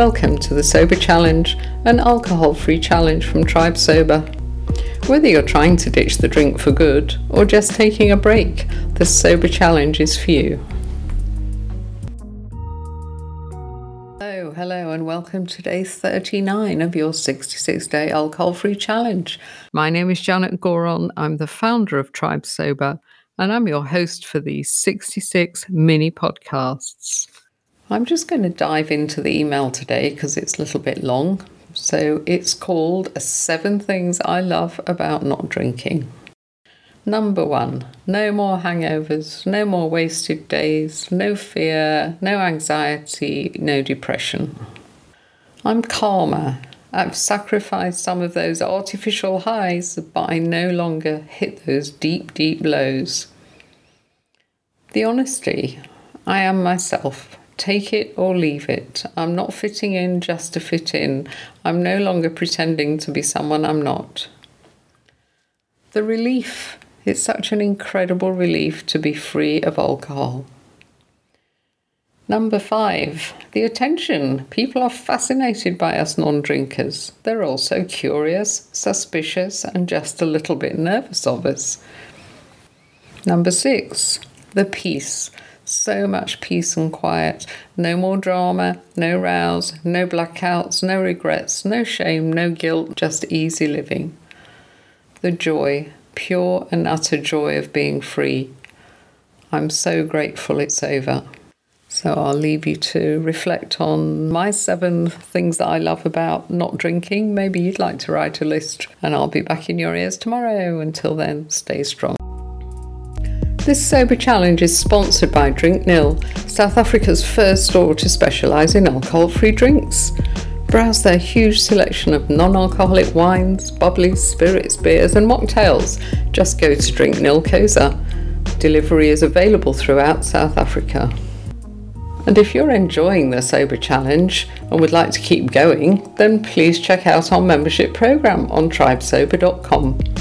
Welcome to the Sober Challenge, an alcohol free challenge from Tribe Sober. Whether you're trying to ditch the drink for good or just taking a break, the Sober Challenge is for you. Hello, hello, and welcome to day 39 of your 66 day alcohol free challenge. My name is Janet Gourand. I'm the founder of Tribe Sober, and I'm your host for these 66 mini podcasts. I'm just going to dive into the email today because it's a little bit long. So it's called Seven Things I Love About Not Drinking. Number one, no more hangovers, no more wasted days, no fear, no anxiety, no depression. I'm calmer. I've sacrificed some of those artificial highs, but I no longer hit those deep, deep lows. The honesty. I am myself take it or leave it. I'm not fitting in just to fit in. I'm no longer pretending to be someone I'm not. The relief. It's such an incredible relief to be free of alcohol. Number five, the attention. People are fascinated by us non drinkers. They're also curious, suspicious, and just a little bit nervous of us. Number six, the peace so much peace and quiet. No more drama, no rows, no blackouts, no regrets, no shame, no guilt, just easy living. The joy, pure and utter joy of being free. I'm so grateful it's over. So I'll leave you to reflect on my seven things that I love about not drinking. Maybe you'd like to write a list, and I'll be back in your ears tomorrow. Until then, stay strong. This Sober Challenge is sponsored by Drink Nil, South Africa's first store to specialise in alcohol free drinks. Browse their huge selection of non alcoholic wines, bubblies, spirits, beers, and mocktails. Just go to Drink Nil Koza. Delivery is available throughout South Africa. And if you're enjoying the Sober Challenge and would like to keep going, then please check out our membership program on tribesober.com.